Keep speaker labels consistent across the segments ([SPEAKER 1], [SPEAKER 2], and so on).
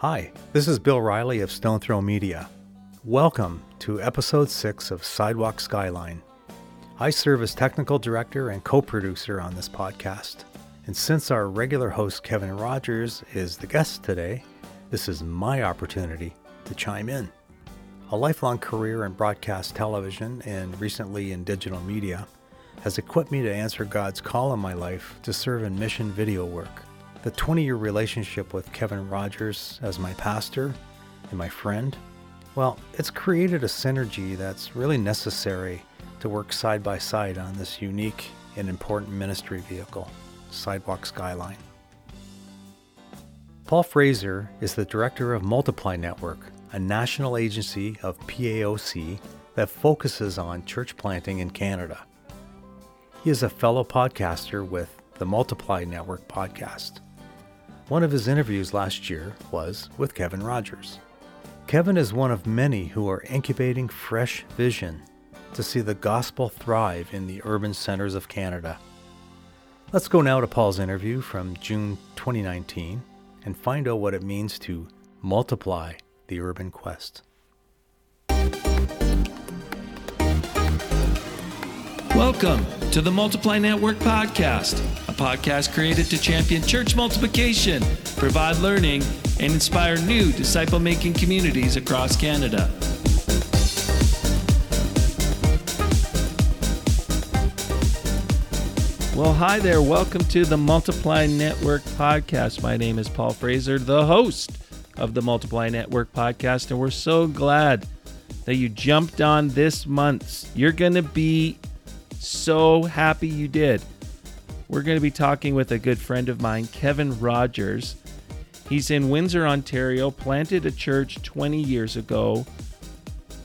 [SPEAKER 1] Hi, this is Bill Riley of Stone Throw Media. Welcome to episode 6 of Sidewalk Skyline. I serve as technical director and co producer on this podcast. And since our regular host Kevin Rogers is the guest today, this is my opportunity to chime in. A lifelong career in broadcast television and recently in digital media has equipped me to answer God's call in my life to serve in mission video work. The 20 year relationship with Kevin Rogers as my pastor and my friend, well, it's created a synergy that's really necessary to work side by side on this unique and important ministry vehicle, Sidewalk Skyline. Paul Fraser is the director of Multiply Network, a national agency of PAOC that focuses on church planting in Canada. He is a fellow podcaster with the Multiply Network podcast. One of his interviews last year was with Kevin Rogers. Kevin is one of many who are incubating fresh vision to see the gospel thrive in the urban centers of Canada. Let's go now to Paul's interview from June 2019 and find out what it means to multiply the urban quest.
[SPEAKER 2] Welcome to the Multiply Network Podcast, a podcast created to champion church multiplication, provide learning, and inspire new disciple making communities across Canada. Well, hi there. Welcome to the Multiply Network Podcast. My name is Paul Fraser, the host of the Multiply Network Podcast, and we're so glad that you jumped on this month's. You're going to be so happy you did. We're going to be talking with a good friend of mine, Kevin Rogers. He's in Windsor, Ontario, planted a church 20 years ago,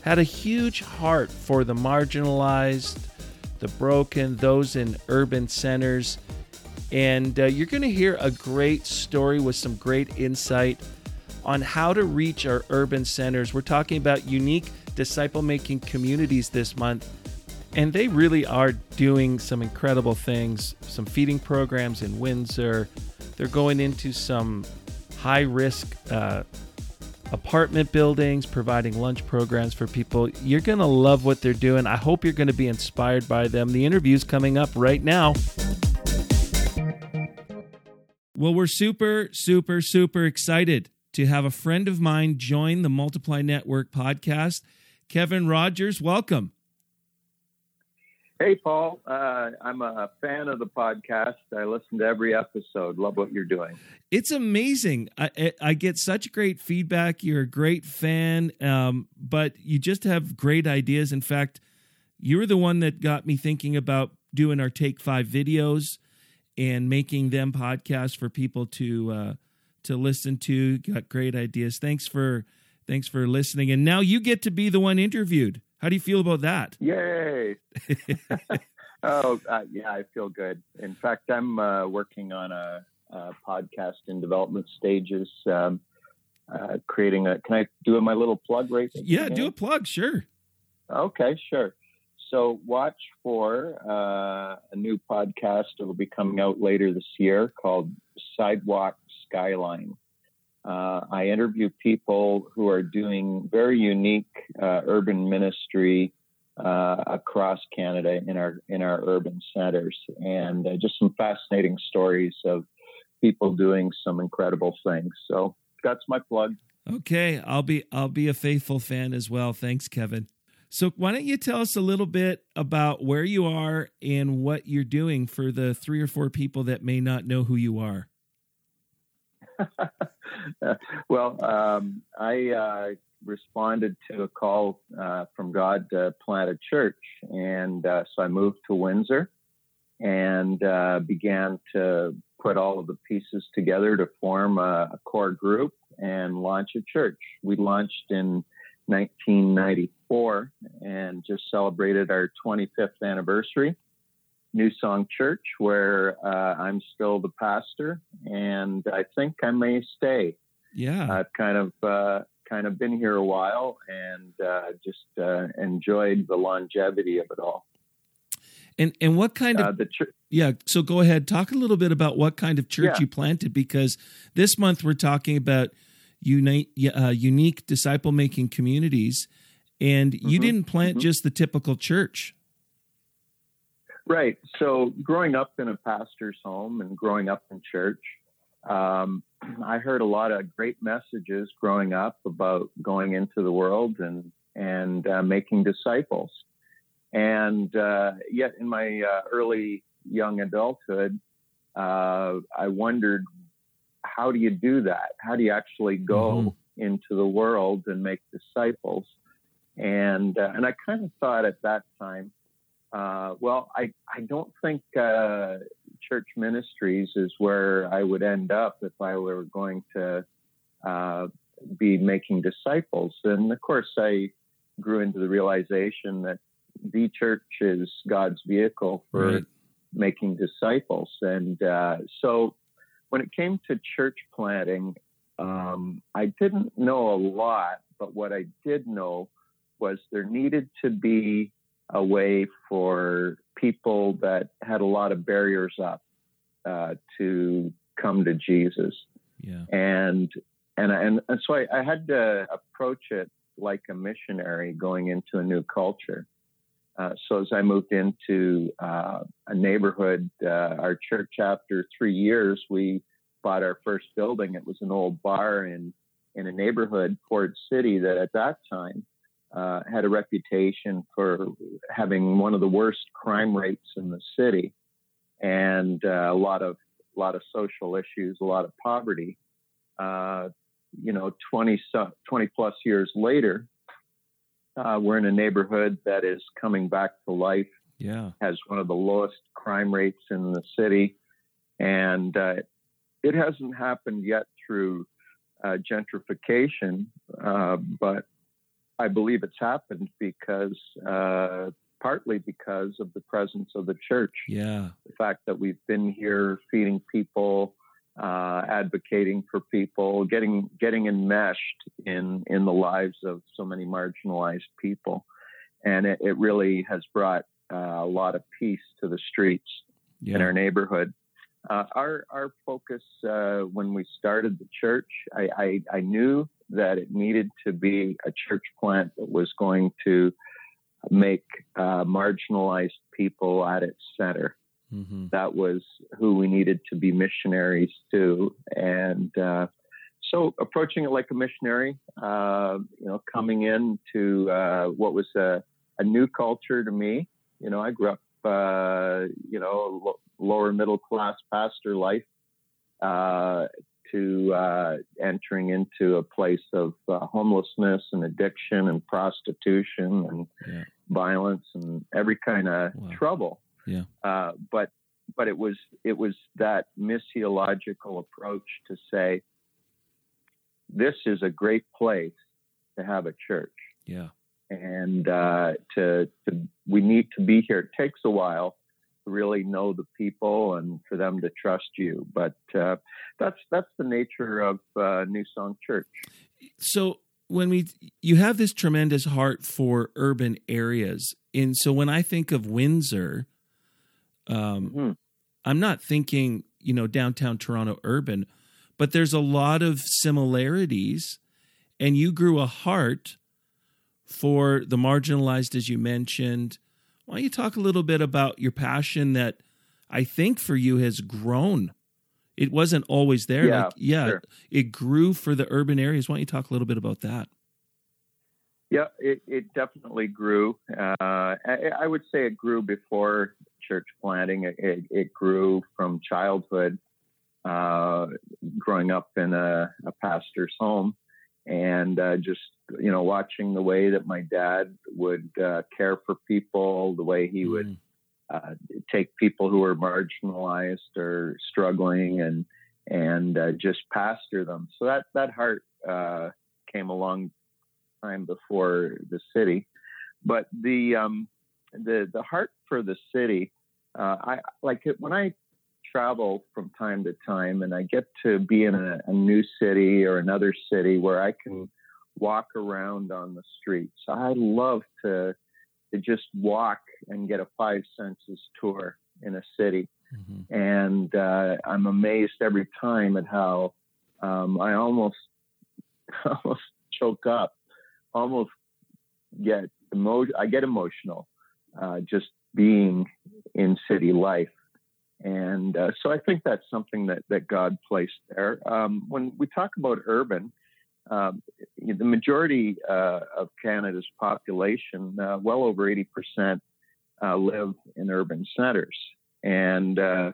[SPEAKER 2] had a huge heart for the marginalized, the broken, those in urban centers. And uh, you're going to hear a great story with some great insight on how to reach our urban centers. We're talking about unique disciple making communities this month and they really are doing some incredible things. Some feeding programs in Windsor. They're going into some high risk uh, apartment buildings, providing lunch programs for people. You're going to love what they're doing. I hope you're going to be inspired by them. The interview's coming up right now. Well, we're super, super, super excited to have a friend of mine join the Multiply Network podcast. Kevin Rogers, welcome.
[SPEAKER 3] Hey, Paul. Uh, I'm a fan of the podcast. I listen to every episode. Love what you're doing.
[SPEAKER 2] It's amazing. I, I get such great feedback. You're a great fan, um, but you just have great ideas. In fact, you were the one that got me thinking about doing our Take Five videos and making them podcasts for people to uh, to listen to. Got great ideas. Thanks for thanks for listening. And now you get to be the one interviewed. How do you feel about that?
[SPEAKER 3] Yay! oh, uh, yeah, I feel good. In fact, I'm uh, working on a, a, podcast in development stages, um, uh, creating a. Can I do my little plug right?
[SPEAKER 2] Yeah, do a plug, sure.
[SPEAKER 3] Okay, sure. So watch for uh, a new podcast. It will be coming out later this year called Sidewalk Skyline. Uh, I interview people who are doing very unique uh, urban ministry uh, across Canada in our in our urban centers, and uh, just some fascinating stories of people doing some incredible things. So that's my plug.
[SPEAKER 2] Okay, I'll be I'll be a faithful fan as well. Thanks, Kevin. So why don't you tell us a little bit about where you are and what you're doing for the three or four people that may not know who you are?
[SPEAKER 3] well, um, I uh, responded to a call uh, from God to plant a church, and uh, so I moved to Windsor and uh, began to put all of the pieces together to form a, a core group and launch a church. We launched in 1994 and just celebrated our 25th anniversary. New Song Church, where uh, I'm still the pastor, and I think I may stay.
[SPEAKER 2] Yeah,
[SPEAKER 3] I've kind of uh, kind of been here a while and uh, just uh, enjoyed the longevity of it all.
[SPEAKER 2] And and what kind of
[SPEAKER 3] uh, the church?
[SPEAKER 2] Yeah, so go ahead, talk a little bit about what kind of church yeah. you planted because this month we're talking about unique, uh, unique disciple making communities, and you
[SPEAKER 3] Mhm.
[SPEAKER 2] didn't plant
[SPEAKER 3] Mhm.
[SPEAKER 2] just the typical church.
[SPEAKER 3] Right. So, growing up in a pastor's home and growing up in church, um, I heard a lot of great messages growing up about going into the world and and uh, making disciples. And uh, yet, in my uh, early young adulthood, uh, I wondered, how do you do that? How do you actually go into the world and make disciples? And uh, and I kind of thought at that time, uh, well, I I don't think uh, church ministries is where I would end up if I were going to uh, be making disciples. And of course, I grew into the realization that the church is God's vehicle for
[SPEAKER 2] Right.
[SPEAKER 3] making disciples. And uh, so when it came to church planting, um, I didn't know a lot, but what I did know was there needed to be a way for people that had a lot of barriers up uh, to come to Jesus
[SPEAKER 2] Yeah.
[SPEAKER 3] and and and, and so I, I had to approach it like a missionary going into a new culture. Uh, so as I moved into uh, a neighborhood, uh, our church after three years, we bought our first building. It was an old bar in in a neighborhood, Ford City, that at that time uh, had a reputation for having one of the worst crime rates in the city, and uh, a lot of a lot of social issues, a lot of poverty. Uh, you know, 20, 20 plus years later, uh, we're in a neighborhood that is coming back to life,
[SPEAKER 2] Yeah.
[SPEAKER 3] has one of the lowest crime rates in the city. And uh, it hasn't happened yet through uh, gentrification, uh, but I believe it's happened because, uh, partly because of the presence of the church
[SPEAKER 2] Yeah.
[SPEAKER 3] the fact that we've been here feeding people, uh, advocating for people, getting getting enmeshed in in the lives of so many marginalized people, and it, it really has brought uh, a lot of peace to the streets in our neighborhood. Uh, our our focus uh, when we started the church, I, I, I knew that it needed to be a church plant that was going to make uh, marginalized people at its center
[SPEAKER 2] hmm
[SPEAKER 3] that was who we needed to be missionaries to. And uh, so approaching it like a missionary, uh, you know, coming into uh, what was a, a new culture to me. You know, I grew up, uh, you know, lo- lower middle class pastor life. To uh, entering into a place of uh, homelessness and addiction and prostitution and
[SPEAKER 2] Yeah.
[SPEAKER 3] violence and every kind of
[SPEAKER 2] Wow.
[SPEAKER 3] trouble.
[SPEAKER 2] Yeah.
[SPEAKER 3] Uh, but but it was it was that missiological approach to say this is a great place to have a church
[SPEAKER 2] Yeah.
[SPEAKER 3] and uh, to, to we need to be here. It takes a while really know the people and for them to trust you, but uh, that's that's the nature of uh, New Song Church.
[SPEAKER 2] so when we you have this tremendous heart for urban areas and so when i think of windsor um
[SPEAKER 3] Mhm.
[SPEAKER 2] i'm not thinking you know downtown toronto urban but there's a lot of similarities and you grew a heart for the marginalized as you mentioned why don't you talk a little bit about your passion that i think for you has grown it wasn't always there
[SPEAKER 3] Yeah,
[SPEAKER 2] like yeah
[SPEAKER 3] sure.
[SPEAKER 2] it grew for the urban areas why don't you talk a little bit about that
[SPEAKER 3] Yeah, it, it definitely grew. Uh, I, I would say it grew before church planting. It, it, it grew from childhood, uh, growing up in a, a pastor's home, and uh, just you know watching the way that my dad would uh, care for people, the way he would
[SPEAKER 2] Mm,
[SPEAKER 3] uh, take people who are marginalized or struggling and and uh, just pastor them. So that that heart uh, came a long time before the city, but the um, the the heart for the city. Uh, I like it when I travel from time to time, and I get to be in a, a new city or another city where I can walk around on the streets. I love to to just walk and get a five senses tour in a city.
[SPEAKER 2] mhm.
[SPEAKER 3] And uh, I'm amazed every time at how um, I almost almost choke up, almost get emo- I get emotional uh, just being in city life. And uh, so I think that's something that, that God placed there. Um, when we talk about urban, um, the majority uh, of Canada's population, uh, well over 80%, uh, live in urban centers. And uh,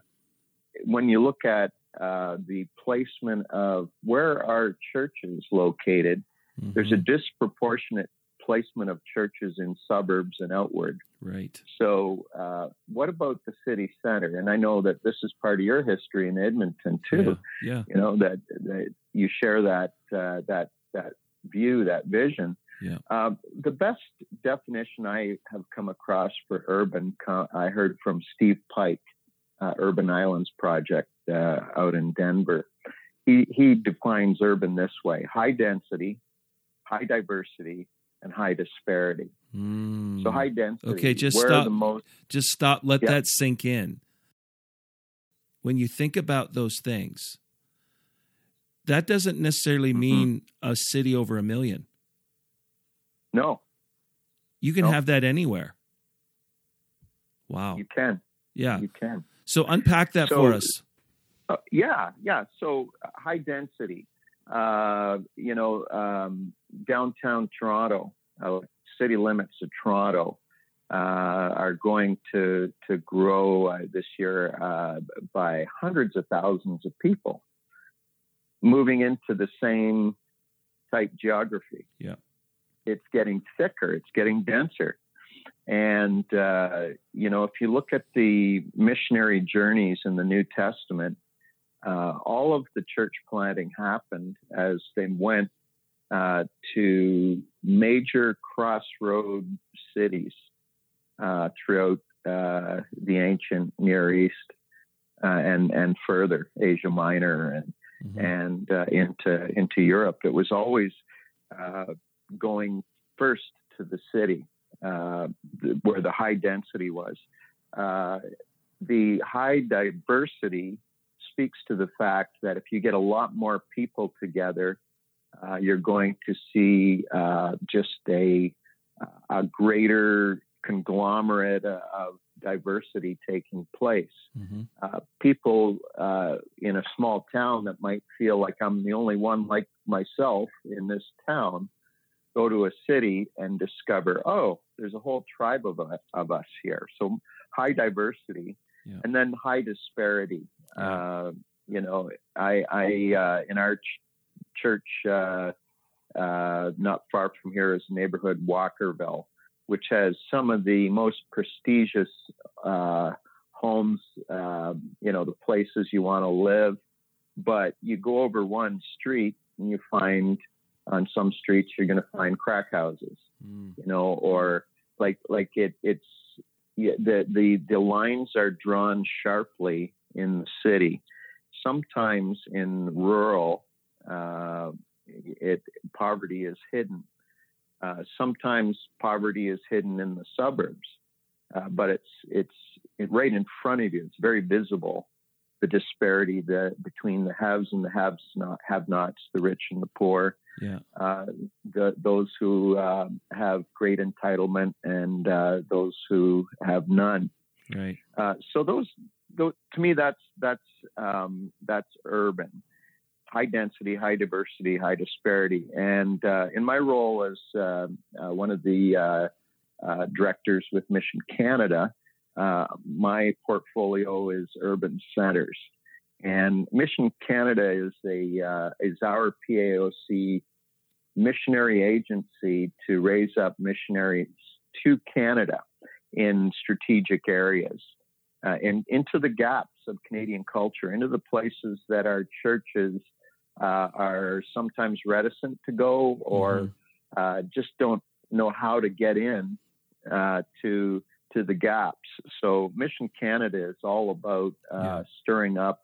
[SPEAKER 3] when you look at uh, the placement of where are churches located, mm-hmm. there's a disproportionate placement of churches in suburbs and outward.
[SPEAKER 2] Right.
[SPEAKER 3] So, uh, what about the city center? And I know that this is part of your history in Edmonton too.
[SPEAKER 2] Yeah. yeah.
[SPEAKER 3] You know that, that you share that uh, that that view, that vision.
[SPEAKER 2] Yeah.
[SPEAKER 3] Uh, the best definition I have come across for urban, I heard from Steve Pike, uh, Urban Islands Project uh, out in Denver. He, he defines urban this way high density, high diversity, and high disparity.
[SPEAKER 2] Mm.
[SPEAKER 3] So high density.
[SPEAKER 2] Okay, just stop. Most, just stop. Let yeah. that sink in. When you think about those things, that doesn't necessarily mm-hmm. mean mm-hmm. a city over a million.
[SPEAKER 3] No.
[SPEAKER 2] You can no. have that anywhere. Wow.
[SPEAKER 3] You can.
[SPEAKER 2] Yeah.
[SPEAKER 3] You can.
[SPEAKER 2] So unpack that so, for us.
[SPEAKER 3] Uh, yeah, yeah. So uh, high density. Uh, you know, um, downtown Toronto, uh, city limits of Toronto, uh, are going to to grow uh, this year uh, by hundreds of thousands of people, moving into the same type geography.
[SPEAKER 2] Yeah,
[SPEAKER 3] it's getting thicker, it's getting denser, and uh, you know if you look at the missionary journeys in the New Testament. Uh, all of the church planting happened as they went uh, to major crossroad cities uh, throughout uh, the ancient Near East uh, and and further Asia Minor and mm-hmm. and uh, into into Europe. It was always going first to the city where the high density was. the high diversity speaks to the fact that if you get a lot more people together, uh, you're going to see uh, just a, a greater conglomerate of diversity taking place. Mm-hmm. Uh, people uh, in a small town that might feel like I'm the only one like myself in this town go to a city and discover, oh, there's a whole tribe of, of us here. So high diversity yeah. and then high disparity. Yeah. Uh, you know, I, I uh, in our ch- church uh, uh, not far from here is neighborhood Walkerville, which has some of the most prestigious uh, homes, uh, you know, the places you want to live. But you go over one street and you find on some streets you're going to find crack houses, mm. you know, or like like it it's yeah, the the the lines are drawn sharply in the city. Sometimes in rural uh, it poverty is hidden. Uh, sometimes poverty is hidden in the suburbs, uh, but it's it's it right in front of you. It's very visible. The disparity the, between the haves and the haves not have-nots, the rich and the poor.
[SPEAKER 2] Yeah.
[SPEAKER 3] Uh, the, those who uh, have great entitlement and uh, those who have none.
[SPEAKER 2] Right.
[SPEAKER 3] so those, those, to me, that's that's um, that's urban high density, high diversity, high disparity. And uh, in my role as uh, uh, one of the uh, uh, directors with Mission Canada, uh, my portfolio is urban centers. And Mission Canada is a is our PAOC missionary agency to raise up missionaries to Canada in strategic areas. Uh, and into the gaps of Canadian culture, into the places that our churches uh, are sometimes reticent to go or mm-hmm. uh, just don't know how to get in uh, to to the gaps. So Mission Canada is all about uh, yeah. stirring up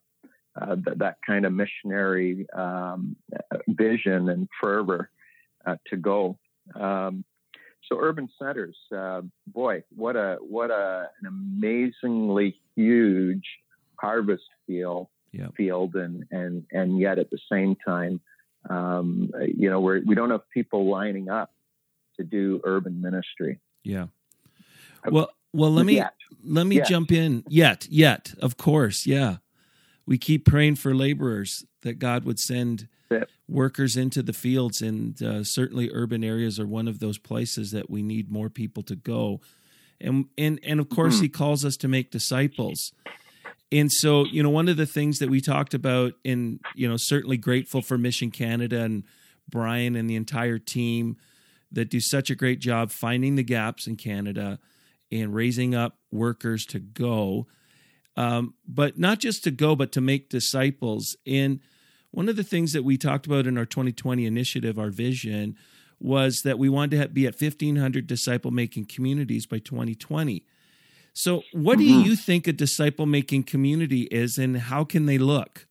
[SPEAKER 3] uh, th- that kind of missionary um, vision and fervor uh, to go. Um, so urban centers, boy, what a what a, an amazingly huge harvest field
[SPEAKER 2] yep.
[SPEAKER 3] field, and and and yet at the same time, Um, you know, we're, we don't have people lining up to do urban ministry.
[SPEAKER 2] Yeah. Well, well, let me
[SPEAKER 3] Yet.
[SPEAKER 2] let me
[SPEAKER 3] Yet.
[SPEAKER 2] jump in. Yet, yet, of course, yeah. We keep praying for laborers that God would send. Workers into the fields, and uh, certainly urban areas are one of those places that we need more people to go. And and and of course,
[SPEAKER 3] Mhm.
[SPEAKER 2] He calls us to make disciples. And so, you know, one of the things that we talked about, in you know, certainly grateful for Mission Canada and Brian and the entire team that do such a great job finding the gaps in Canada and raising up workers to go, um, but not just to go, but to make disciples. And one of the things that we talked about in our 2020 initiative, our vision, was that we wanted to be at 1,500 disciple making communities by 2020. So, what do
[SPEAKER 3] Mhm.
[SPEAKER 2] you think a disciple making community is, and how can they look?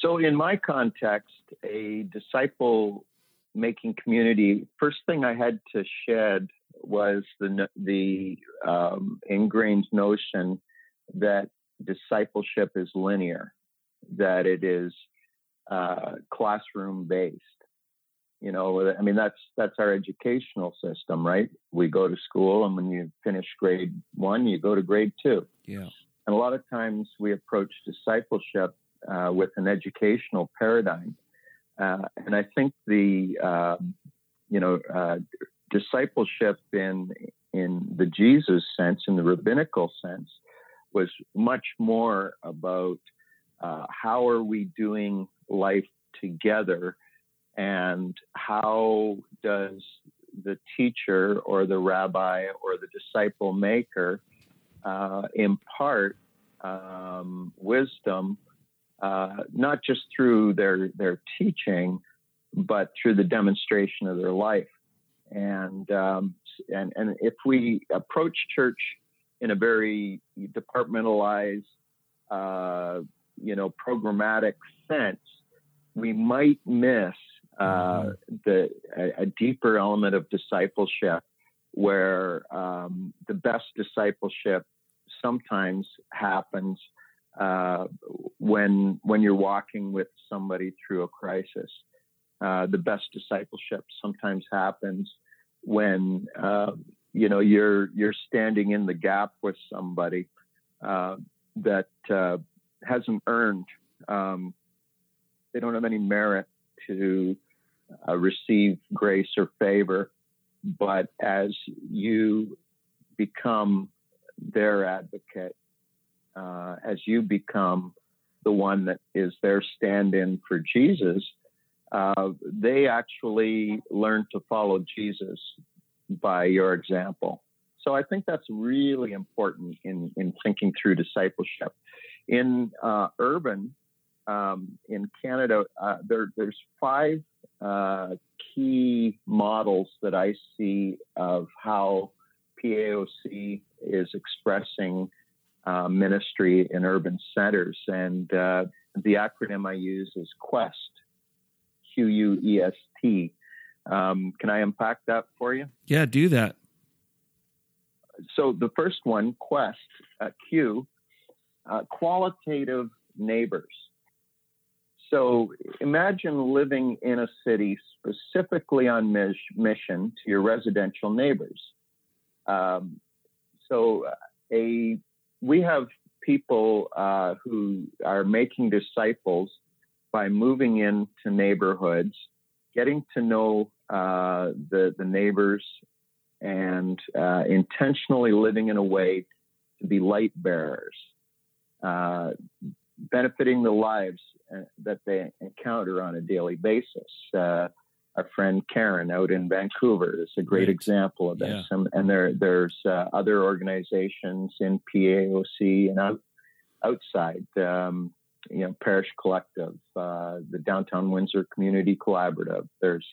[SPEAKER 3] So, in my context, a disciple making community, first thing I had to shed was the the um, ingrained notion that discipleship is linear, that it is uh, classroom based. You know, I mean that's that's our educational system, right? We go to school, and when you finish grade one, you go to grade two.
[SPEAKER 2] Yeah.
[SPEAKER 3] And a lot of times we approach discipleship uh, with an educational paradigm. Uh, and I think the, uh, you know, uh, discipleship in, in the Jesus sense, in the rabbinical sense, was much more about uh, how are we doing life together and how does the teacher or the rabbi or the disciple maker uh, impart um, wisdom, uh, not just through their their teaching, but through the demonstration of their life. And um, and and if we approach church in a very departmentalized, uh, you know, programmatic sense, we might miss uh, the a, a deeper element of discipleship, where um, the best discipleship sometimes happens uh, when when you're walking with somebody through a crisis. Uh, the best discipleship sometimes happens when uh, you know you're you're standing in the gap with somebody uh, that uh, hasn't earned. Um, they don't have any merit to uh, receive grace or favor, but as you become their advocate, uh, as you become the one that is their stand in for Jesus, uh, they actually learn to follow Jesus by your example. So I think that's really important in, in thinking through discipleship. In uh, urban, um, in Canada, uh, there, there's five uh, key models that I see of how PAOC is expressing uh, ministry in urban centers. And uh, the acronym I use is QUEST, Q U E S T. Um, can I unpack that for you?
[SPEAKER 2] Yeah, do that.
[SPEAKER 3] So the first one, Quest, uh, Q, uh, qualitative neighbors. So imagine living in a city specifically on mis- mission to your residential neighbors. Um, so a we have people uh, who are making disciples by moving into neighborhoods, getting to know uh, the the neighbors, and uh, intentionally living in a way to be light bearers, uh, benefiting the lives uh, that they encounter on a daily basis. Uh, our friend Karen out in Vancouver is a great
[SPEAKER 2] Right.
[SPEAKER 3] example of this, and, and there there's uh, other organizations in PAOC and out, outside. Um, you know, Parish Collective, uh, the Downtown Windsor Community Collaborative. There's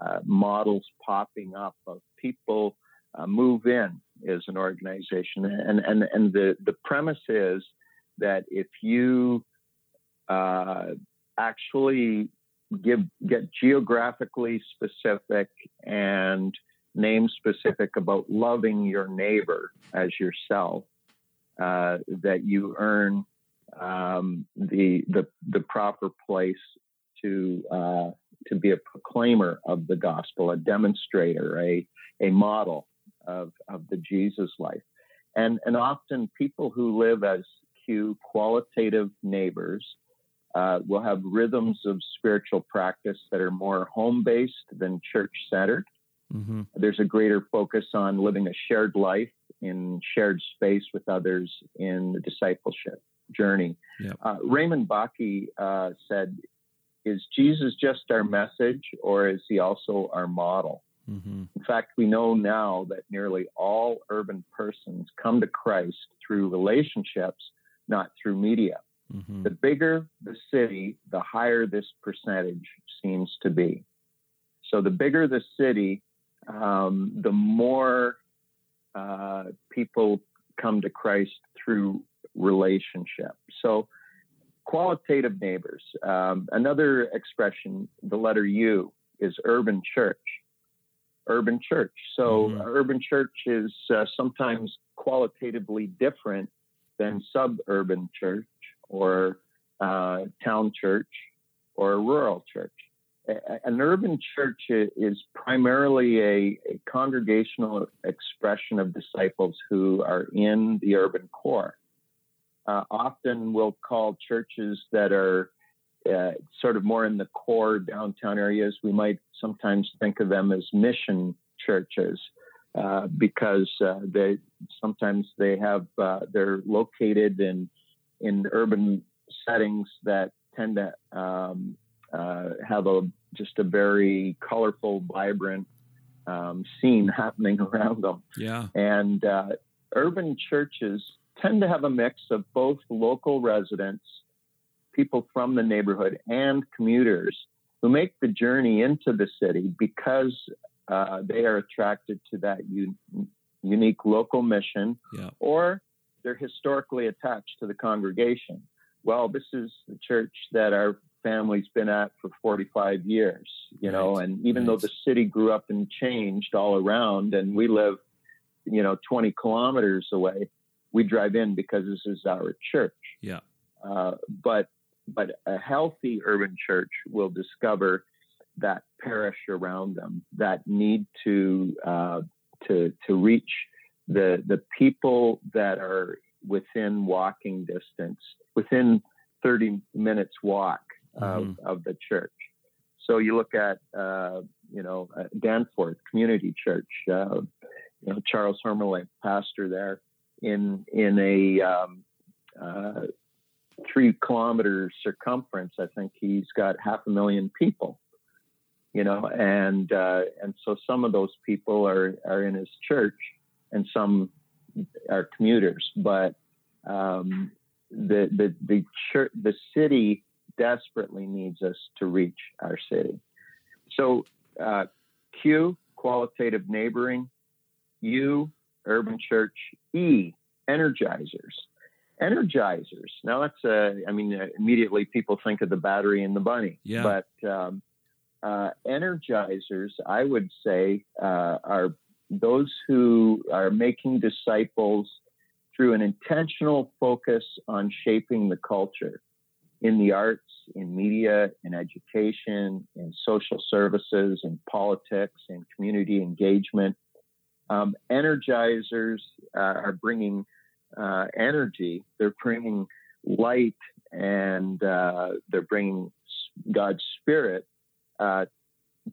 [SPEAKER 3] uh, models popping up of people uh, move in is an organization, and and and the the premise is that if you uh, actually give get geographically specific and name specific about loving your neighbor as yourself, uh, that you earn um, the the the proper place to uh, to be a proclaimer of the gospel, a demonstrator, a a model of of the Jesus life, and and often people who live as Qualitative neighbors uh, will have rhythms of spiritual practice that are more home based than church centered. Mm-hmm. There's a greater focus on living a shared life in shared space with others in the discipleship journey. Yep. Uh, Raymond Bakke uh, said, Is Jesus just our message or is he also our model? Mm-hmm. In fact, we know now that nearly all urban persons come to Christ through relationships, not through media. Mm-hmm. The bigger the city, the higher this percentage seems to be. So the bigger the city, um, the more uh, people come to Christ through relationship. So qualitative neighbors. Um, another expression, the letter U, is urban church. Urban church. So mm-hmm. urban church is uh, sometimes qualitatively different than suburban church or uh, town church or a rural church an urban church is primarily a, a, congregational expression of disciples who are in the urban core. Uh, often we'll call churches that are uh, sort of more in the core downtown areas, we might sometimes think of them as mission churches. Uh, because uh, they sometimes they have uh, they're located in in urban settings that tend to um, uh, have a just a very colorful, vibrant um, scene happening around them.
[SPEAKER 2] Yeah.
[SPEAKER 3] And uh, urban churches tend to have a mix of both local residents, people from the neighborhood, and commuters who make the journey into the city because uh, they are attracted to that un- unique local mission yeah. or they're historically attached to the congregation. Well, this is the church that our family's been at for 45 years, you right. know, and even right. though the city grew up and changed all around and we live, you know, 20 kilometers away, we drive in because this is our church.
[SPEAKER 2] Yeah.
[SPEAKER 3] Uh, but, but a healthy urban church will discover that parish around them, that need to, uh, to, to reach the, the people that are within walking distance, within 30 minutes walk of, mm-hmm. of the church. So you look at, uh, you know, uh, Danforth Community Church, uh, you know, Charles Hermelink, pastor there, in in a um, uh, three kilometer circumference. I think he's got half a million people. You know, and uh, and so some of those people are are in his church, and some are commuters. But um, the the the church, the city desperately needs us to reach our city. So, uh, Q, qualitative neighboring, U, urban church, E, energizers. Energizers. Now that's uh, I mean, uh, immediately people think of the battery and the bunny.
[SPEAKER 2] Yeah.
[SPEAKER 3] But um, uh, energizers, I would say, uh, are those who are making disciples through an intentional focus on shaping the culture in the arts, in media, in education, in social services, in politics, in community engagement. Um, energizers uh, are bringing uh, energy, they're bringing light, and uh, they're bringing God's Spirit uh,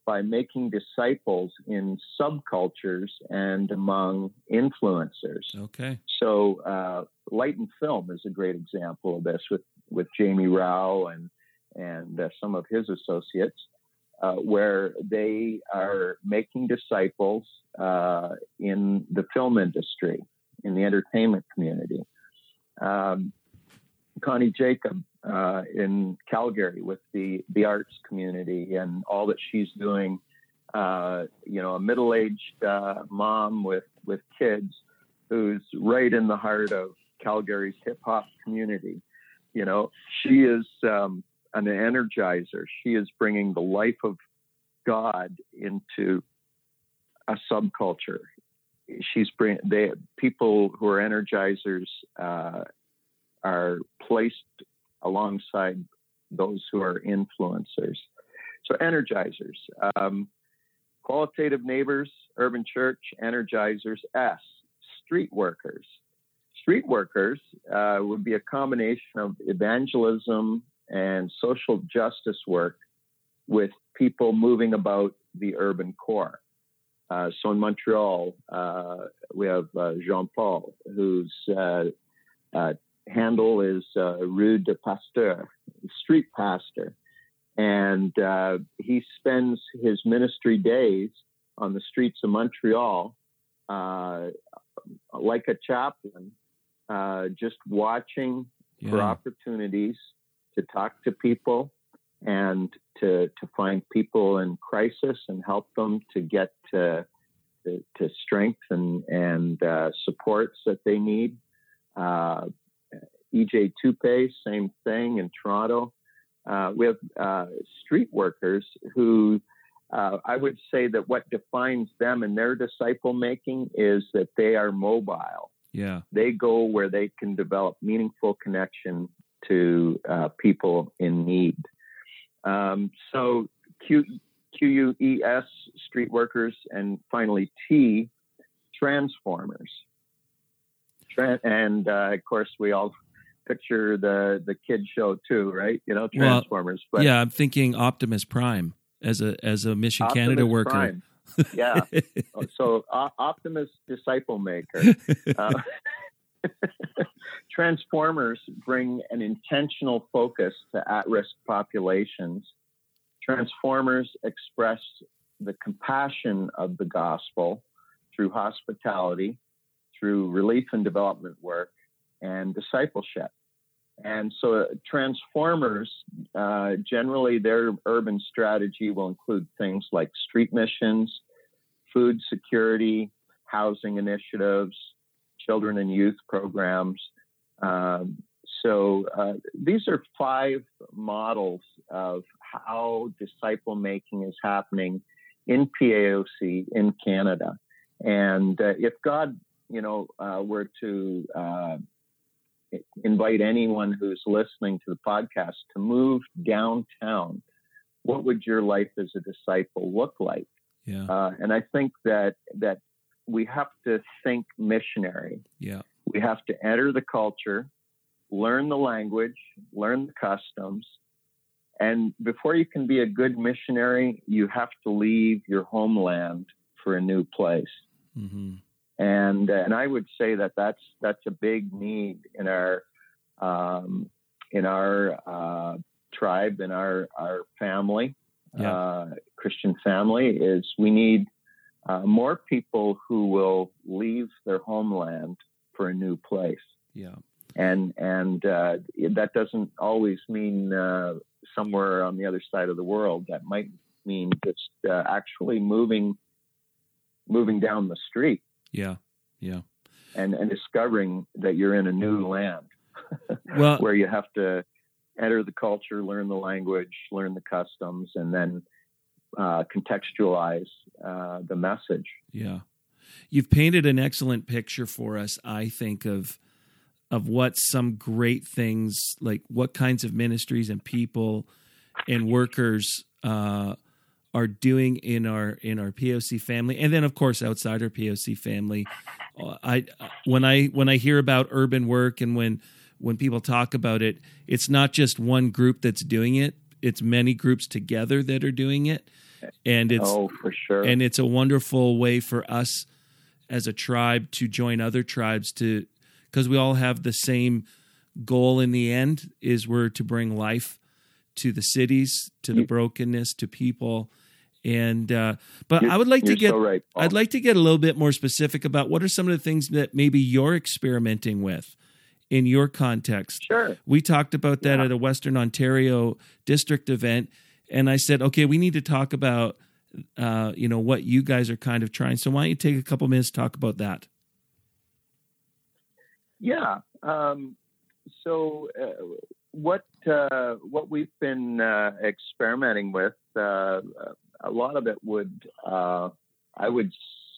[SPEAKER 3] by making disciples in subcultures and among influencers.
[SPEAKER 2] Okay.
[SPEAKER 3] So, uh, Light and Film is a great example of this with, with Jamie Rao and, and uh, some of his associates, uh, where they are making disciples uh, in the film industry, in the entertainment community. Um, Connie Jacob uh, in Calgary with the the arts community and all that she's doing. Uh, you know, a middle aged uh, mom with with kids who's right in the heart of Calgary's hip hop community. You know, she is um, an energizer. She is bringing the life of God into a subculture. She's bring they people who are energizers uh, are placed alongside those who are influencers. So, energizers, um, qualitative neighbors, urban church, energizers, S, street workers. Street workers uh, would be a combination of evangelism and social justice work with people moving about the urban core. Uh, so in Montreal, uh, we have uh, Jean Paul, who's uh, uh, handle is uh, Rue de Pasteur, street pastor. And he spends his ministry days on the streets of Montreal like a chaplain, just watching yeah. for opportunities to talk to people and to, to find people in crisis and help them to get to, to, to strength and, and uh, supports that they need. Uh, EJ Toupe, same thing in Toronto. Uh, we have uh, street workers who uh, I would say that what defines them and their disciple making is that they are mobile.
[SPEAKER 2] Yeah.
[SPEAKER 3] They go where they can develop meaningful connection to uh, people in need. Um, so Q, QUES, street workers, and finally T, transformers. and uh, of course, we all picture the the kid show too, right? You know, Transformers.
[SPEAKER 2] Well, but yeah, I'm thinking Optimus Prime as a as a Mission Optimus Canada worker.
[SPEAKER 3] Prime. Yeah. so uh, Optimus disciple maker. Uh, Transformers bring an intentional focus to at risk populations. Transformers express the compassion of the gospel through hospitality, through relief and development work, and discipleship. And so, uh, transformers uh, generally, their urban strategy will include things like street missions, food security, housing initiatives, children and youth programs. Um, so uh, these are five models of how disciple making is happening in PAOC in Canada. And uh, if God, you know, uh, were to uh, invite anyone who's listening to the podcast to move downtown, what would your life as a disciple look like?
[SPEAKER 2] Yeah. Uh,
[SPEAKER 3] and I think that that we have to think missionary.
[SPEAKER 2] Yeah.
[SPEAKER 3] We have to enter the culture, learn the language, learn the customs. And before you can be a good missionary, you have to leave your homeland for a new place. Mm-hmm. And and I would say that that's that's a big need in our um, in our uh, tribe in our our family, yeah. uh, Christian family, is we need uh, more people who will leave their homeland for a new place.
[SPEAKER 2] Yeah.
[SPEAKER 3] And and uh, that doesn't always mean uh, somewhere on the other side of the world. That might mean just uh, actually moving moving down the street.
[SPEAKER 2] Yeah. Yeah.
[SPEAKER 3] And and discovering that you're in a new land.
[SPEAKER 2] well,
[SPEAKER 3] where you have to enter the culture, learn the language, learn the customs, and then uh, contextualize uh, the message.
[SPEAKER 2] Yeah, you've painted an excellent picture for us. I think of of what some great things like what kinds of ministries and people and workers uh, are doing in our in our POC family, and then of course outside our POC family. Uh, I when I when I hear about urban work and when when people talk about it, it's not just one group that's doing it; it's many groups together that are doing it. And it's
[SPEAKER 3] oh for sure.
[SPEAKER 2] and it's a wonderful way for us as a tribe to join other tribes to because we all have the same goal in the end is we're to bring life to the cities to the brokenness to people and uh, but
[SPEAKER 3] you're,
[SPEAKER 2] I would like to get
[SPEAKER 3] so right,
[SPEAKER 2] I'd like to get a little bit more specific about what are some of the things that maybe you're experimenting with in your context.
[SPEAKER 3] Sure.
[SPEAKER 2] We talked about that yeah. at a Western Ontario district event and I said, okay, we need to talk about, uh, you know, what you guys are kind of trying. So why don't you take a couple minutes to talk about that?
[SPEAKER 3] Yeah. Um, so uh, what uh, what we've been uh, experimenting with, uh, a lot of it would uh, I would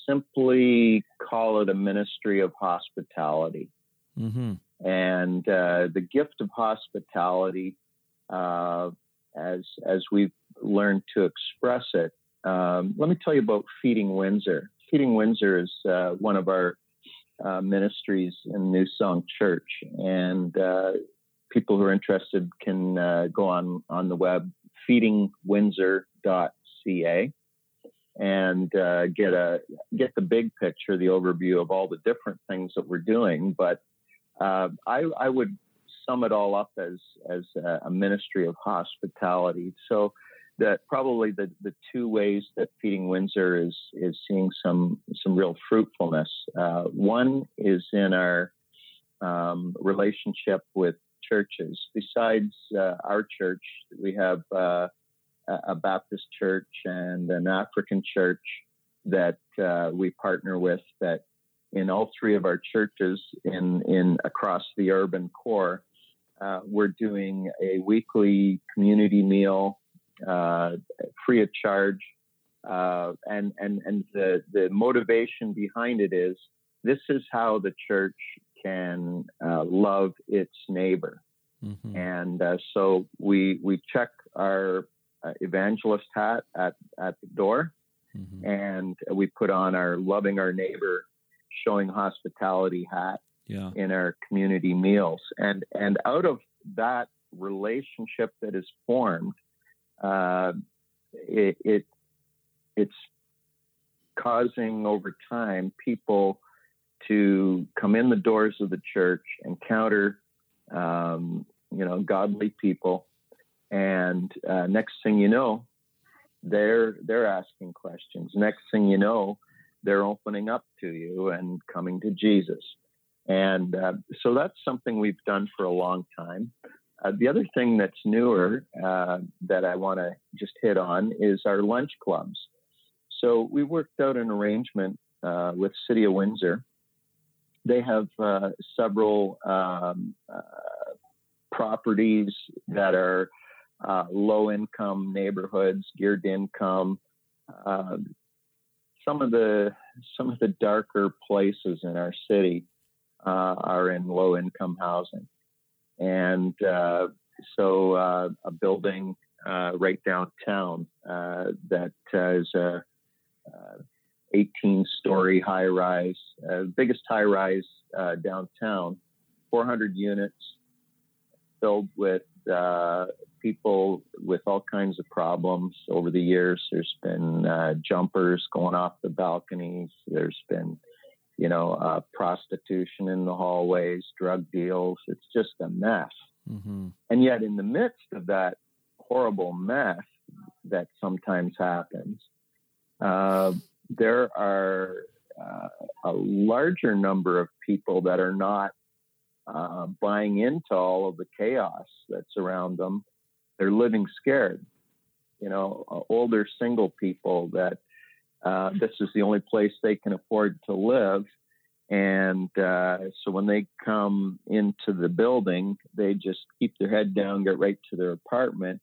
[SPEAKER 3] simply call it a ministry of hospitality. Mm-hmm. And uh, the gift of hospitality, uh, as as we've learned to express it. Um, let me tell you about Feeding Windsor. Feeding Windsor is uh, one of our uh, ministries in New Song Church, and uh, people who are interested can uh, go on on the web feedingwindsor.ca and uh, get a get the big picture, the overview of all the different things that we're doing. But uh, I, I, would sum it all up as as a ministry of hospitality. So that probably the, the two ways that Feeding Windsor is is seeing some some real fruitfulness. Uh, one is in our um, relationship with churches. Besides uh, our church, we have uh, a Baptist church and an African church that uh, we partner with. That in all three of our churches in in across the urban core, uh, we're doing a weekly community meal uh, free of charge. Uh, and and and the the motivation behind it is this is how the church can uh, love its neighbor. Mm-hmm. And uh, so we we check our uh, evangelist hat at at the door, mm-hmm. and we put on our loving our neighbor, showing hospitality hat yeah. in our community meals. And and out of that relationship that is formed, uh, it, it it's causing over time people to come in the doors of the church, encounter, um, you know, godly people, and uh, next thing you know, they're they're asking questions. Next thing you know, they're opening up to you and coming to Jesus. And uh, so that's something we've done for a long time. Uh, the other thing that's newer uh, that I want to just hit on is our lunch clubs. So we worked out an arrangement uh, with City of Windsor. They have uh, several um, uh, properties that are uh, low income neighborhoods, geared income. Um, some of the some of the darker places in our city are in low income housing. And uh, so uh, a building uh, right downtown uh, that is a 18 story high rise, biggest high rise downtown, 400 units filled with uh, people with all kinds of problems over the years. There's been uh, jumpers going off the balconies. There's been you know, uh, prostitution in the hallways, drug deals. It's just a mess. Mm-hmm. And yet, in the midst of that horrible mess that sometimes happens, uh, there are uh, a larger number of people that are not uh, buying into all of the chaos that's around them. They're living scared. You know, uh, older single people that uh, this is the only place they can afford to live. And uh, so when they come into the building, they just keep their head down, get right to their apartment,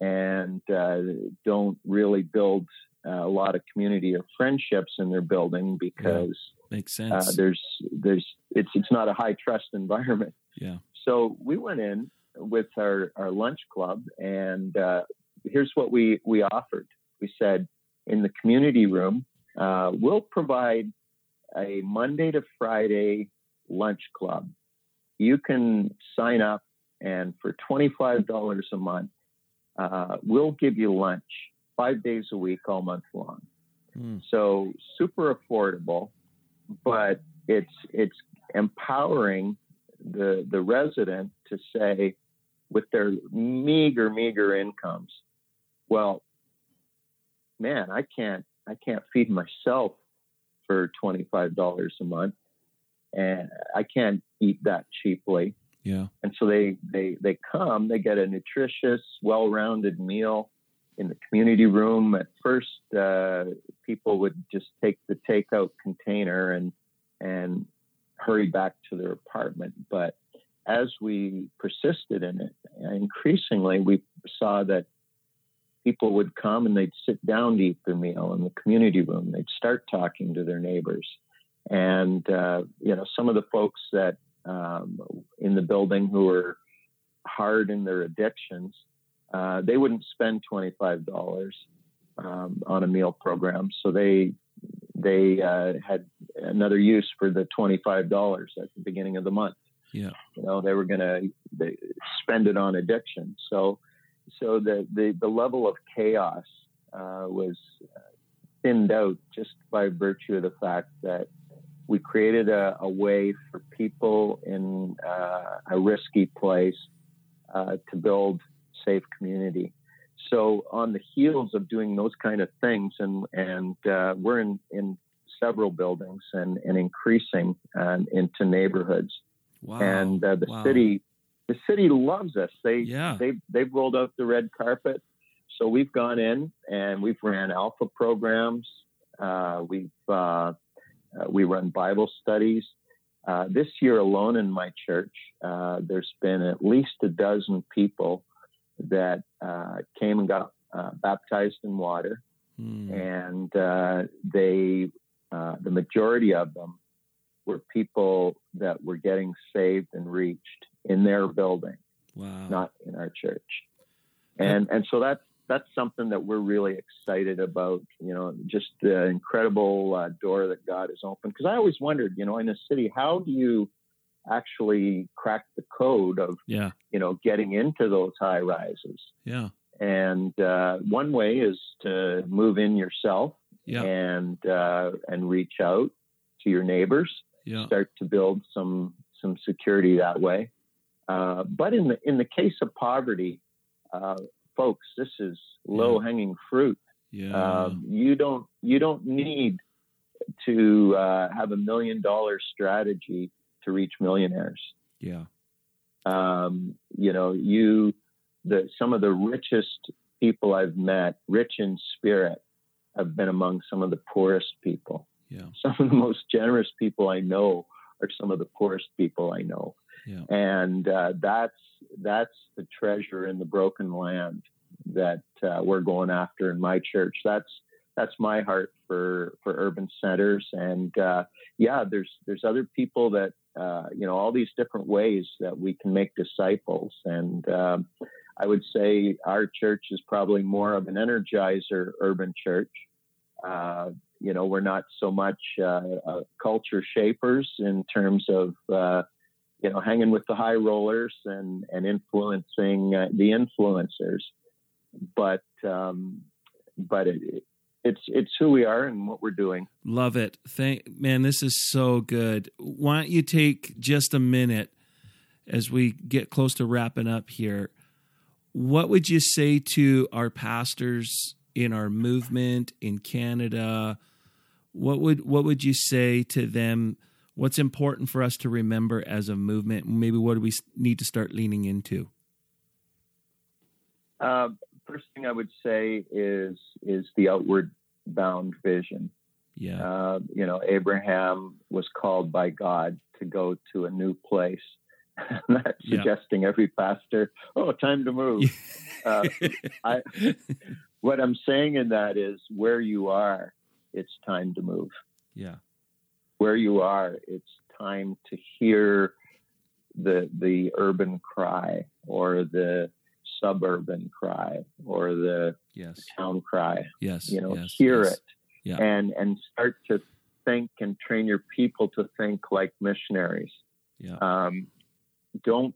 [SPEAKER 3] and uh, don't really build uh, a lot of community or friendships in their building because
[SPEAKER 2] yeah, makes
[SPEAKER 3] uh, sense. there's there's it's it's not a high trust environment.
[SPEAKER 2] Yeah.
[SPEAKER 3] So we went in with our our lunch club, and uh, here's what we we offered. We said in the community room, uh, we'll provide a Monday to Friday lunch club. You can sign up, and for $25 a month, uh, we'll give you lunch five days a week, all month long. Mm. So super affordable, but it's it's empowering the the resident to say, with their meager meager incomes, well, man, I can't I can't feed myself for $25 a month and I can't eat that cheaply.
[SPEAKER 2] Yeah.
[SPEAKER 3] And so they, they, they come, they get a nutritious, well-rounded meal in the community room. At first, uh, people would just take the takeout container and, and hurry back to their apartment. But as we persisted in it, increasingly we saw that people would come and they'd sit down to eat their meal in the community room. They'd start talking to their neighbors. And, uh, you know, some of the folks that um, in the building who were hard in their addictions, uh, they wouldn't spend twenty five dollars um, on a meal program, so they they uh, had another use for the twenty five dollars at the beginning of the month.
[SPEAKER 2] Yeah,
[SPEAKER 3] you know they were going to spend it on addiction. So so the the, the level of chaos uh, was thinned out just by virtue of the fact that we created a, a way for people in uh, a risky place uh, to build safe community. So on the heels of doing those kind of things, and and uh, we're in in several buildings and and increasing um, into neighborhoods.
[SPEAKER 2] Wow.
[SPEAKER 3] And uh, the
[SPEAKER 2] wow.
[SPEAKER 3] city, the city loves us. They
[SPEAKER 2] yeah.
[SPEAKER 3] they they've rolled out the red carpet. So we've gone in and we've ran alpha programs. Uh, we've uh, we run Bible studies. Uh, this year alone in my church, uh, there's been at least a dozen people that uh, came and got uh, baptized in water,
[SPEAKER 2] Hmm.
[SPEAKER 3] and uh, they, uh, the majority of them, were people that were getting saved and reached in their building,
[SPEAKER 2] Wow.
[SPEAKER 3] not in our church, and and so that's that's something that we're really excited about. You know, just the incredible uh, door that God has opened. Because I always wondered, you know, in a city, how do you actually crack the code of
[SPEAKER 2] yeah.
[SPEAKER 3] you know getting into those high rises?
[SPEAKER 2] Yeah.
[SPEAKER 3] And uh, one way is to move in yourself
[SPEAKER 2] Yeah.
[SPEAKER 3] and uh, and reach out to your neighbors,
[SPEAKER 2] Yeah.
[SPEAKER 3] start to build some some security that way. Uh, but in the in the case of poverty, uh, folks, this is low hanging fruit.
[SPEAKER 2] Yeah.
[SPEAKER 3] Um, you don't you don't need to uh, have a million dollar strategy to reach millionaires.
[SPEAKER 2] yeah.
[SPEAKER 3] Um, you know, you the some of the richest people I've met, rich in spirit, have been among some of the poorest people.
[SPEAKER 2] Yeah.
[SPEAKER 3] Some of the most generous people I know are some of the poorest people I know,
[SPEAKER 2] Yeah.
[SPEAKER 3] and uh, that's that's the treasure in the broken land that uh, we're going after in my church. That's that's my heart for for urban centers, and uh, yeah, there's there's other people that uh, you know all these different ways that we can make disciples, and um, I would say our church is probably more of an energizer urban church. Uh, you know, we're not so much uh, uh, culture shapers in terms of uh, you know hanging with the high rollers and and influencing the influencers, but um, but it, it's it's who we are and what we're doing.
[SPEAKER 2] Love it. Thank man, this is so good. Why don't you take just a minute as we get close to wrapping up here? What would you say to our pastors in our movement in Canada? What would what would you say to them? What's important for us to remember as a movement? Maybe what do we need to start leaning into?
[SPEAKER 3] Uh, first thing I would say is is the outward bound vision.
[SPEAKER 2] Yeah.
[SPEAKER 3] Uh, you know, Abraham was called by God to go to a new place. I'm not
[SPEAKER 2] Yeah.
[SPEAKER 3] suggesting every pastor, oh, time to move. uh, I, what I'm saying in that is where you are, it's time to move.
[SPEAKER 2] yeah.
[SPEAKER 3] Where you are, it's time to hear the the urban cry or the suburban cry or the
[SPEAKER 2] Yes.
[SPEAKER 3] town cry.
[SPEAKER 2] Yes.
[SPEAKER 3] You know,
[SPEAKER 2] yes,
[SPEAKER 3] hear
[SPEAKER 2] yes.
[SPEAKER 3] it
[SPEAKER 2] Yeah.
[SPEAKER 3] and and start to think and train your people to think like missionaries.
[SPEAKER 2] Yeah.
[SPEAKER 3] Um, don't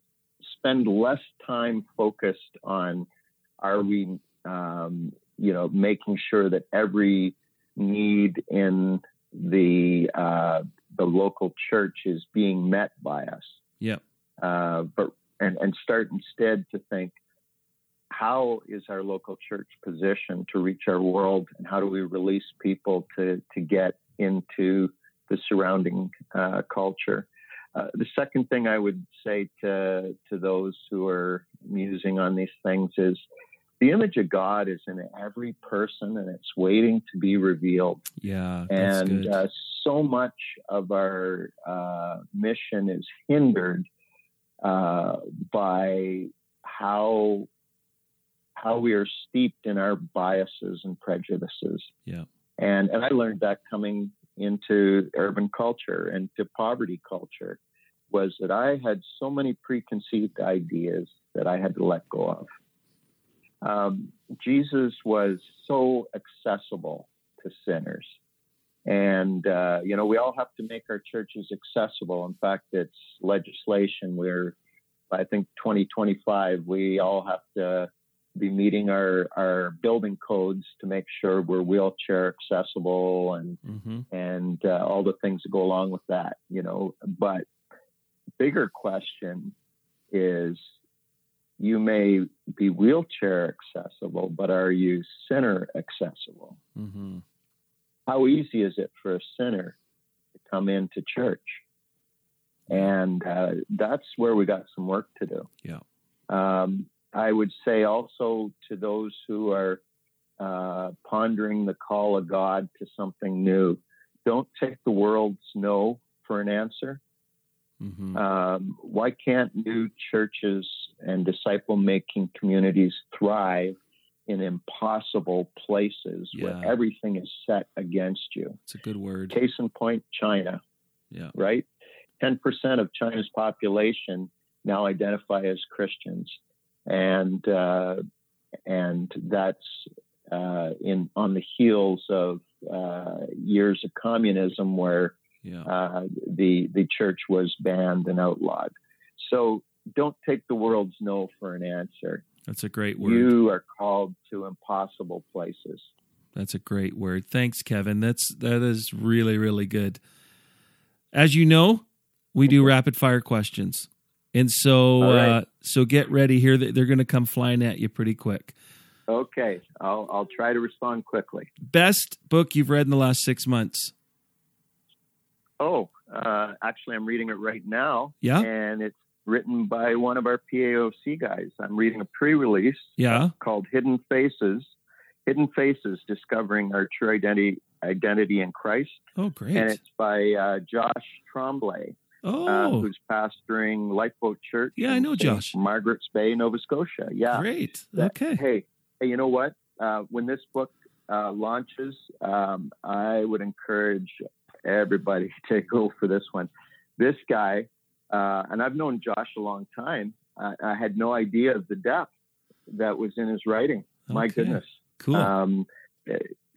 [SPEAKER 3] spend less time focused on are we um, you know making sure that every need in the uh, the local church is being met by us
[SPEAKER 2] Yeah.
[SPEAKER 3] uh, but and, and start instead to think how is our local church positioned to reach our world and how do we release people to, to get into the surrounding uh, culture uh, the second thing I would say to to those who are musing on these things is the image of God is in every person and it's waiting to be revealed
[SPEAKER 2] Yeah.
[SPEAKER 3] And uh, so much of our uh, mission is hindered uh, by how how we are steeped in our biases and prejudices.
[SPEAKER 2] Yeah.
[SPEAKER 3] And and I learned that coming into urban culture and to poverty culture was that I had so many preconceived ideas that I had to let go of. Um, Jesus was so accessible to sinners. And, uh, you know, we all have to make our churches accessible. In fact, it's legislation where I think 2025, we all have to be meeting our, our building codes to make sure we're wheelchair accessible and, mm-hmm. and uh, all the things that go along with that, you know. But bigger question is you may be wheelchair accessible, but are you sinner accessible? Mm-hmm. How easy is it for a sinner to come into church? And uh, that's where we got some work to do.
[SPEAKER 2] Yeah.
[SPEAKER 3] Um, I would say also to those who are uh, pondering the call of God to something new, don't take the world's no for an answer. Mm-hmm. Um, why can't new churches and disciple making communities thrive in impossible places yeah. where everything is set against you?
[SPEAKER 2] It's a good word.
[SPEAKER 3] Case in point, China.
[SPEAKER 2] Yeah.
[SPEAKER 3] Right? 10% of China's population now identify as Christians. And, uh, and that's uh, in on the heels of uh, years of communism where
[SPEAKER 2] yeah.
[SPEAKER 3] uh, the the church was banned and outlawed. So don't take the world's no for an answer.
[SPEAKER 2] That's a great word.
[SPEAKER 3] You are called to impossible places.
[SPEAKER 2] That's a great word. Thanks, Kevin. That's that is really really good. As you know, we do rapid fire questions, and so right. uh, so get ready here. They're going to come flying at you pretty quick.
[SPEAKER 3] Okay, I'll I'll try to respond quickly.
[SPEAKER 2] Best book you've read in the last six months.
[SPEAKER 3] Oh, uh, actually, I'm reading it right now.
[SPEAKER 2] Yeah.
[SPEAKER 3] And it's written by one of our PAOC guys. I'm reading a pre release
[SPEAKER 2] yeah.
[SPEAKER 3] called Hidden Faces Hidden Faces Discovering Our True Identity, Identity in Christ.
[SPEAKER 2] Oh, great.
[SPEAKER 3] And it's by uh, Josh Tremblay. Uh,
[SPEAKER 2] oh.
[SPEAKER 3] Uh, who's pastoring Lifeboat Church?
[SPEAKER 2] Yeah, I know Josh.
[SPEAKER 3] Margaret's Bay, Nova Scotia. Yeah.
[SPEAKER 2] Great. Okay.
[SPEAKER 3] Hey, hey, you know what? Uh, when this book uh, launches, um, I would encourage everybody to go for this one. This guy, uh, and I've known Josh a long time. I, I, had no idea of the depth that was in his writing. Okay. My goodness.
[SPEAKER 2] Cool. Um,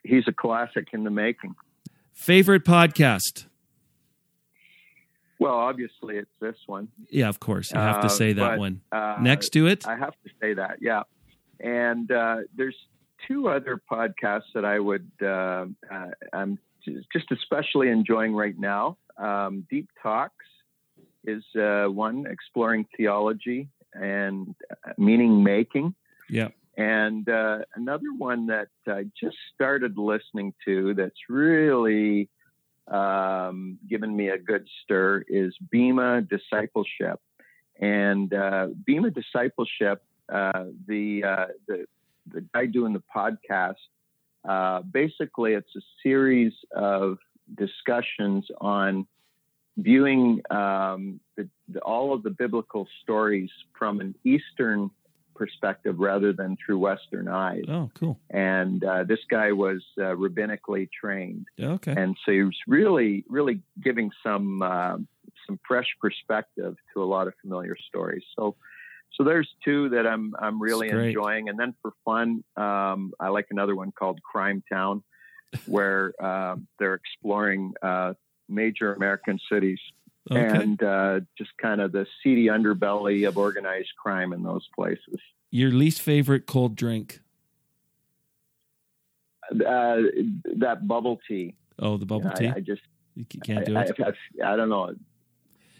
[SPEAKER 3] he's a classic in the making.
[SPEAKER 2] Favorite podcast?
[SPEAKER 3] Well, obviously it's this one.
[SPEAKER 2] Yeah, of course. You have to uh, say that but, one. Uh, Next to it?
[SPEAKER 3] I have to say that, yeah. And uh, there's two other podcasts that I would, uh, uh, I'm just especially enjoying right now. Um, Deep Talks is uh, one exploring theology and meaning making.
[SPEAKER 2] Yeah.
[SPEAKER 3] And uh, another one that I just started listening to that's really um, given me a good stir is Bema Discipleship. And uh, Bema Discipleship, uh, the, uh, the, the guy doing the podcast uh, basically, it's a series of discussions on viewing um, the, the, all of the biblical stories from an Eastern perspective rather than through Western eyes.
[SPEAKER 2] Oh, cool.
[SPEAKER 3] And uh, this guy was uh, rabbinically trained.
[SPEAKER 2] Okay.
[SPEAKER 3] And so he was really, really giving some uh, some fresh perspective to a lot of familiar stories. So so there's two that I'm I'm really enjoying, and then for fun, um, I like another one called Crimetown, where uh, they're exploring uh, major American cities okay. and uh, just kind of the seedy underbelly of organized crime in those places.
[SPEAKER 2] Your least favorite cold drink?
[SPEAKER 3] Uh, that bubble tea.
[SPEAKER 2] Oh, the bubble tea.
[SPEAKER 3] I, I just
[SPEAKER 2] you can't do it.
[SPEAKER 3] I, I, I don't know.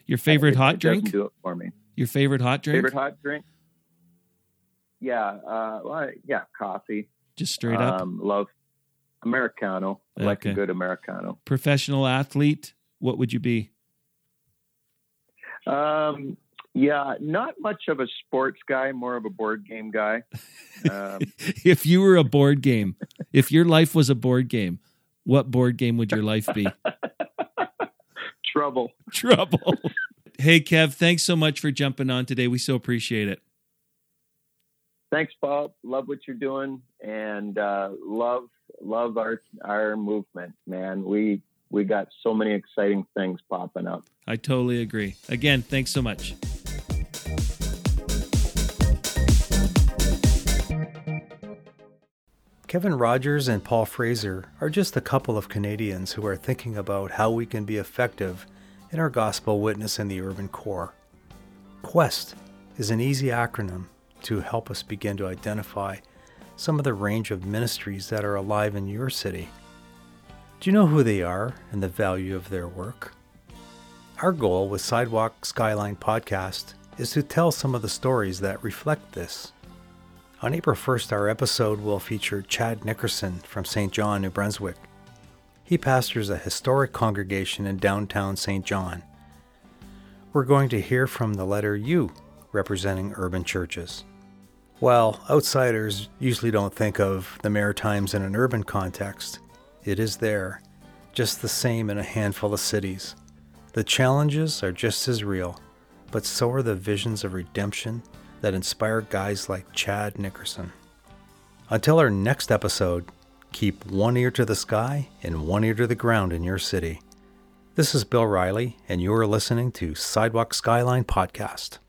[SPEAKER 2] Your favorite
[SPEAKER 3] it,
[SPEAKER 2] hot drink?
[SPEAKER 3] do it for me.
[SPEAKER 2] Your favorite hot drink?
[SPEAKER 3] Favorite hot drink? Yeah, uh, well, yeah, coffee.
[SPEAKER 2] Just straight up.
[SPEAKER 3] Um, love americano. I okay. like a good americano.
[SPEAKER 2] Professional athlete. What would you be?
[SPEAKER 3] Um, yeah, not much of a sports guy, more of a board game guy.
[SPEAKER 2] Um, if you were a board game, if your life was a board game, what board game would your life be?
[SPEAKER 3] Trouble.
[SPEAKER 2] Trouble. Hey, Kev, thanks so much for jumping on today. We so appreciate it.
[SPEAKER 3] Thanks, Bob. Love what you're doing, and uh, love love our our movement, man. We we got so many exciting things popping up.
[SPEAKER 2] I totally agree. Again, thanks so much.
[SPEAKER 1] Kevin Rogers and Paul Fraser are just a couple of Canadians who are thinking about how we can be effective in our gospel witness in the urban core. QUEST is an easy acronym to help us begin to identify some of the range of ministries that are alive in your city. Do you know who they are and the value of their work? Our goal with Sidewalk Skyline podcast is to tell some of the stories that reflect this. On April 1st, our episode will feature Chad Nickerson from St. John, New Brunswick. He pastors a historic congregation in downtown St. John. We're going to hear from the letter U representing urban churches. While outsiders usually don't think of the Maritimes in an urban context, it is there, just the same in a handful of cities. The challenges are just as real, but so are the visions of redemption that inspire guys like Chad Nickerson. Until our next episode, keep one ear to the sky and one ear to the ground in your city. This is Bill Riley, and you are listening to Sidewalk Skyline Podcast.